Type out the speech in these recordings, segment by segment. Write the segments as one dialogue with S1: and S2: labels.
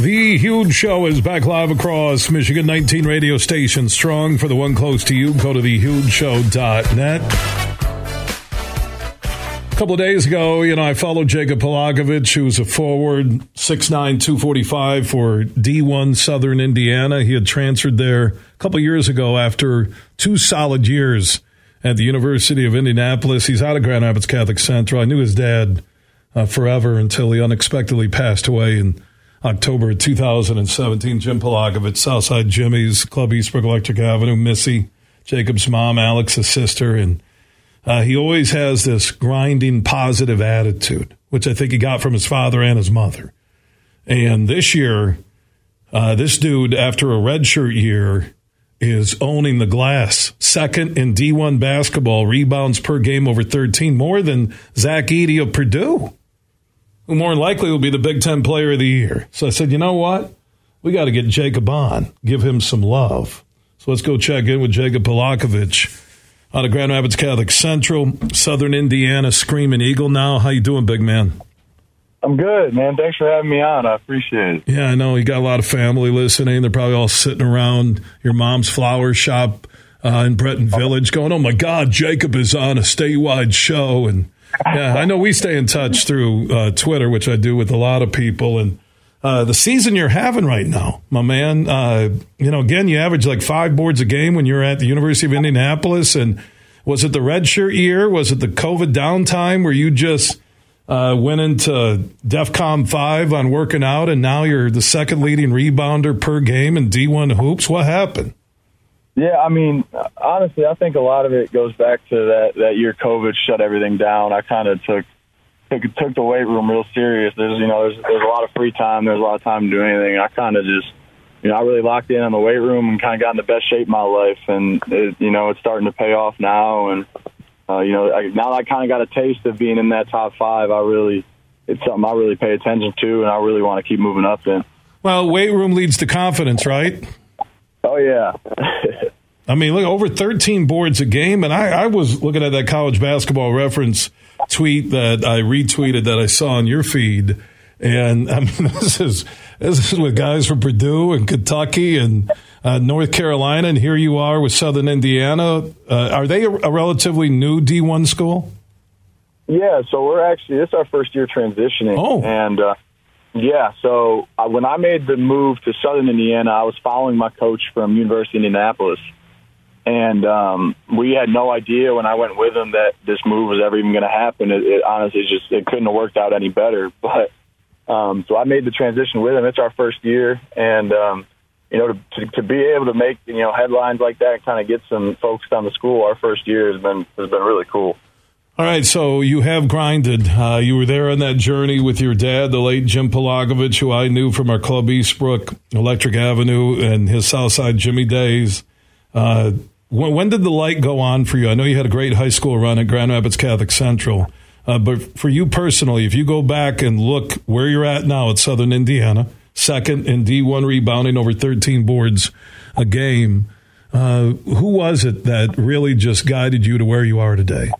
S1: The huge show is back live across Michigan 19 radio stations. Strong for the one close to you. Go to thehugeshow.net. A couple of days ago, you know, I followed Jacob Polakovich, who's a forward, 6'9, 245 for D1 Southern Indiana. He had transferred there a couple years ago after two solid years at the University of Indianapolis. He's out of Grand Rapids Catholic Central. I knew his dad uh, forever until he unexpectedly passed away in October 2017. Jim Polakovich, Southside Jimmy's, Club Eastbrook Electric Avenue, Missy, Jacob's mom, Alex's sister. And uh, he always has this grinding, positive attitude, which I think he got from his father and his mother. And this year, uh, this dude, after a redshirt year, is owning the glass. Second in D1 basketball, rebounds per game over 13, more than Zach Edey of Purdue who more likely will be the Big Ten Player of the Year. So I said, you know what? We got to get Jacob on, give him some love. So let's go check in with Jacob Polakovich out of Grand Rapids Catholic Central, Southern Indiana, Screaming Eagle. Now, how you doing, big man?
S2: I'm good, man. Thanks for having me on. I appreciate it.
S1: Yeah, I know you got a lot of family listening. They're probably all sitting around your mom's flower shop uh, in Breton Village, going, "Oh my God, Jacob is on a statewide show," and yeah, I know we stay in touch through uh, Twitter, which I do with a lot of people. And uh, the season you're having right now, my man, uh, you know, again, you average like five boards a game when you're at the University of Indianapolis. And was it the redshirt year? Was it the COVID downtime where you just uh, went into DEFCON 5 on working out and now you're the second leading rebounder per game in D1 hoops? What happened?
S2: Yeah, I mean, honestly, I think a lot of it goes back to that that year COVID shut everything down. I kind of took took took the weight room real serious. There's you know there's there's a lot of free time. There's a lot of time to do anything. I kind of just you know I really locked in on the weight room and kind of got in the best shape of my life. And it, you know it's starting to pay off now. And uh, you know I, now I kind of got a taste of being in that top five. I really it's something I really pay attention to, and I really want to keep moving up in.
S1: Well, weight room leads to confidence, right?
S2: Oh yeah.
S1: I mean, look over 13 boards a game, and I, I, was looking at that college basketball reference tweet that I retweeted that I saw on your feed, and I mean, this is this is with guys from Purdue and Kentucky and uh, North Carolina, and here you are with Southern Indiana. Uh, are they a, a relatively new D1 school?
S2: Yeah, so we're actually this is our first year transitioning,
S1: oh.
S2: and. Uh, yeah, so uh, when I made the move to Southern Indiana, I was following my coach from University of Indianapolis, and um, we had no idea when I went with him that this move was ever even going to happen. It, it honestly just it couldn't have worked out any better. But um, so I made the transition with him. It's our first year, and um, you know to, to, to be able to make you know headlines like that and kind of get some folks on the school. Our first year has been has been really cool.
S1: All right, so you have grinded. Uh, you were there on that journey with your dad, the late Jim Polakovich, who I knew from our Club Eastbrook, Electric Avenue, and his Southside Jimmy days. Uh, when, when, did the light go on for you? I know you had a great high school run at Grand Rapids Catholic Central, uh, but for you personally, if you go back and look where you're at now at Southern Indiana, second in D1 rebounding over 13 boards a game, uh, who was it that really just guided you to where you are today?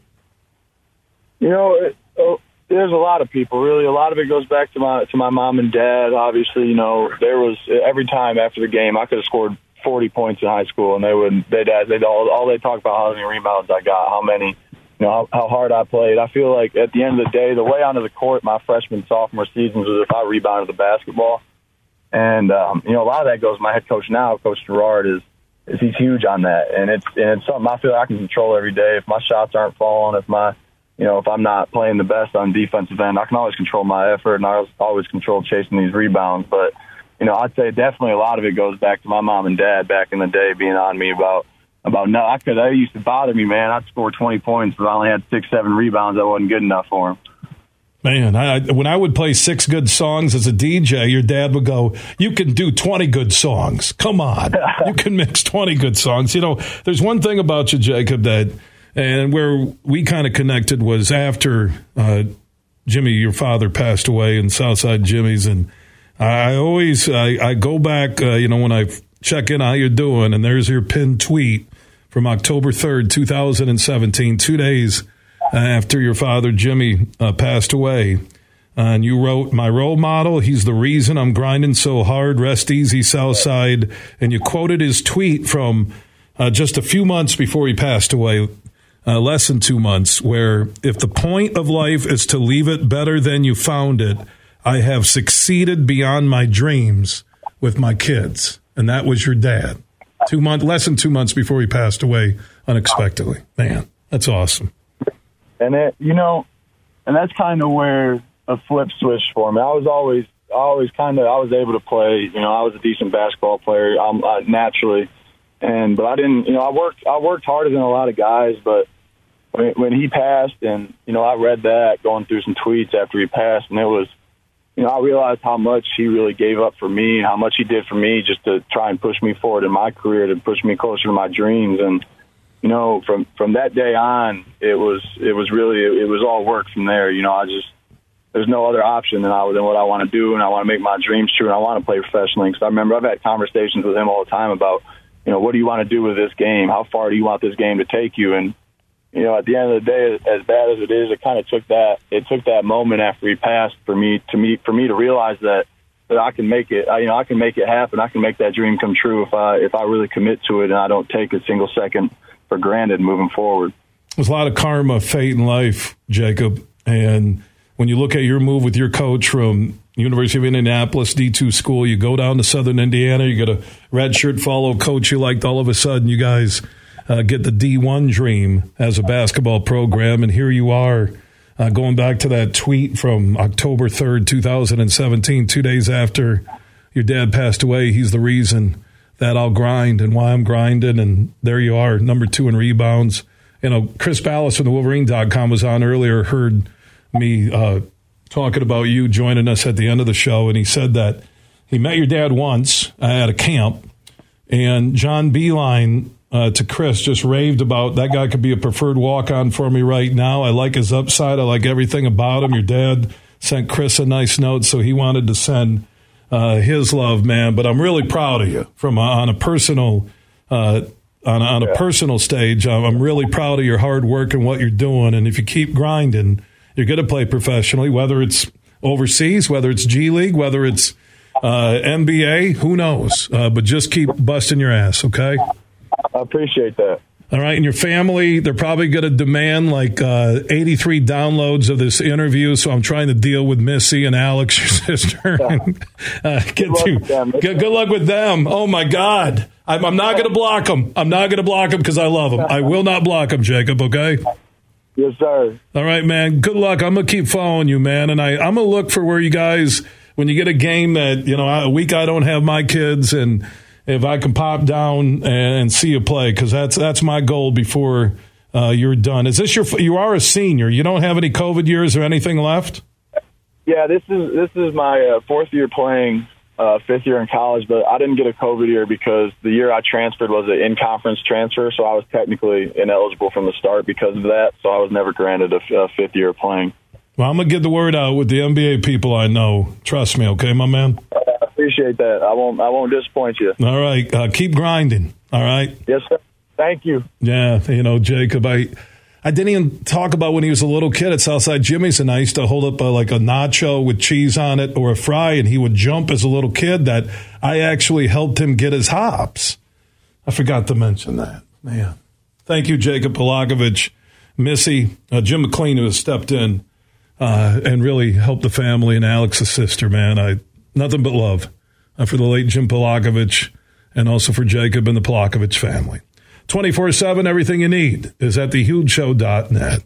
S2: You know, it, oh, there's a lot of people. Really, a lot of it goes back to my to my mom and dad. Obviously, you know, there was every time after the game, I could have scored 40 points in high school, and they would they'd they'd all all they talk about how many rebounds I got, how many, you know, how, how hard I played. I feel like at the end of the day, the way onto the court my freshman sophomore seasons was if I rebounded the basketball, and um, you know, a lot of that goes. My head coach now, Coach Gouard, is is he's huge on that, and it's and it's something I feel I can control every day. If my shots aren't falling, if my you know, if I'm not playing the best on defensive end, I can always control my effort and I always control chasing these rebounds. But, you know, I'd say definitely a lot of it goes back to my mom and dad back in the day being on me about, about no, I could, that used to bother me, man. I'd score 20 points, but I only had six, seven rebounds. That wasn't good enough for him.
S1: Man, I, when I would play six good songs as a DJ, your dad would go, You can do 20 good songs. Come on. you can mix 20 good songs. You know, there's one thing about you, Jacob, that and where we kind of connected was after uh, Jimmy, your father, passed away in Southside Jimmy's, and I always I, I go back, uh, you know, when I check in how you're doing, and there's your pinned tweet from October third, two thousand and seventeen, two days after your father Jimmy uh, passed away. and you wrote my role model. He's the reason I'm grinding so hard. Rest easy, Southside. And you quoted his tweet from uh, just a few months before he passed away, uh, less than two months, where if the point of life is to leave it better than you found it, I have succeeded beyond my dreams with my kids. And that was your dad. Two months, less than two months before he passed away unexpectedly. Man, that's awesome.
S2: And it, you know, and that's kind of where a flip switch for me. I was always, always kind of, I was able to play. You know, I was a decent basketball player um, uh, naturally, and but I didn't. You know, I worked, I worked harder than a lot of guys. But when, when he passed, and you know, I read that going through some tweets after he passed, and it was, you know, I realized how much he really gave up for me, and how much he did for me just to try and push me forward in my career, to push me closer to my dreams, and you know, from from that day on, it was it was really it, it was all work from there. You know, I just there's no other option than I than what I want to do, and I want to make my dreams true, and I want to play professionally. Because I remember I've had conversations with him all the time about, you know, what do you want to do with this game? How far do you want this game to take you? And you know, at the end of the day, as bad as it is, it kind of took that it took that moment after he passed for me to me for me to realize that that I can make it. I, you know, I can make it happen. I can make that dream come true if I if I really commit to it and I don't take a single second for granted moving forward.
S1: There's a lot of karma, fate, and life, Jacob. And when you look at your move with your coach from University of Indianapolis D2 school, you go down to Southern Indiana, you get a red shirt follow coach you liked. All of a sudden, you guys uh, get the D1 dream as a basketball program, and here you are. Uh, going back to that tweet from October 3rd, 2017, two days after your dad passed away, he's the reason that I'll grind and why I'm grinding. And there you are, number two in rebounds. You know, Chris Balas from the Wolverine.com was on earlier, heard me uh, talking about you joining us at the end of the show. And he said that he met your dad once at a camp. And John Beilein uh, to Chris just raved about that guy could be a preferred walk on for me right now. I like his upside. I like everything about him. Your dad sent Chris a nice note, so he wanted to send uh, his love, man. But I'm really proud of you from a, on a personal. Uh, on, on a yeah. personal stage, I'm really proud of your hard work and what you're doing. And if you keep grinding, you're going to play professionally, whether it's overseas, whether it's G League, whether it's uh, NBA, who knows? Uh, but just keep busting your ass, okay?
S2: I appreciate that.
S1: All right, and your family, they're probably going to demand like uh, 83 downloads of this interview. So I'm trying to deal with Missy and Alex, your sister. and, uh, get to, good, good, luck with them. Oh, my God. I'm, I'm not going to block them. I'm not going to block them because I love them. I will not block them, Jacob, okay?
S2: Yes, sir.
S1: All right, man. Good luck. I'm going to keep following you, man. And I, I'm going to look for where you guys, when you get a game that, you know, a week I don't have my kids and – if I can pop down and see you play because that's that's my goal before uh, you're done. Is this your? You are a senior. You don't have any COVID years or anything left.
S2: Yeah, this is this is my uh, fourth year playing, uh, fifth year in college, but I didn't get a COVID year because the year I transferred was an in conference transfer, so I was technically ineligible from the start because of that. So I was never granted a, a fifth year playing.
S1: Well, I'm gonna get the word out with the NBA people I know. Trust me, okay, my man I
S2: appreciate that. I won't. I won't disappoint you.
S1: All right, uh, keep grinding. All right.
S2: Yes, sir. Thank you.
S1: Yeah, you know, Jacob, I. I didn't even talk about when he was a little kid at Southside Jimmy's, and I used to hold up a, like a nacho with cheese on it or a fry, and he would jump as a little kid. That I actually helped him get his hops. I forgot to mention that. Man, thank you, Jacob Polakovich, Missy, uh, Jim McLean, who has stepped in uh, and really helped the family, and Alex's sister. Man, I nothing but love uh, for the late Jim Polakovich and also for Jacob and the Polakovich family. 24 7, everything you need is at thehugeshow.net.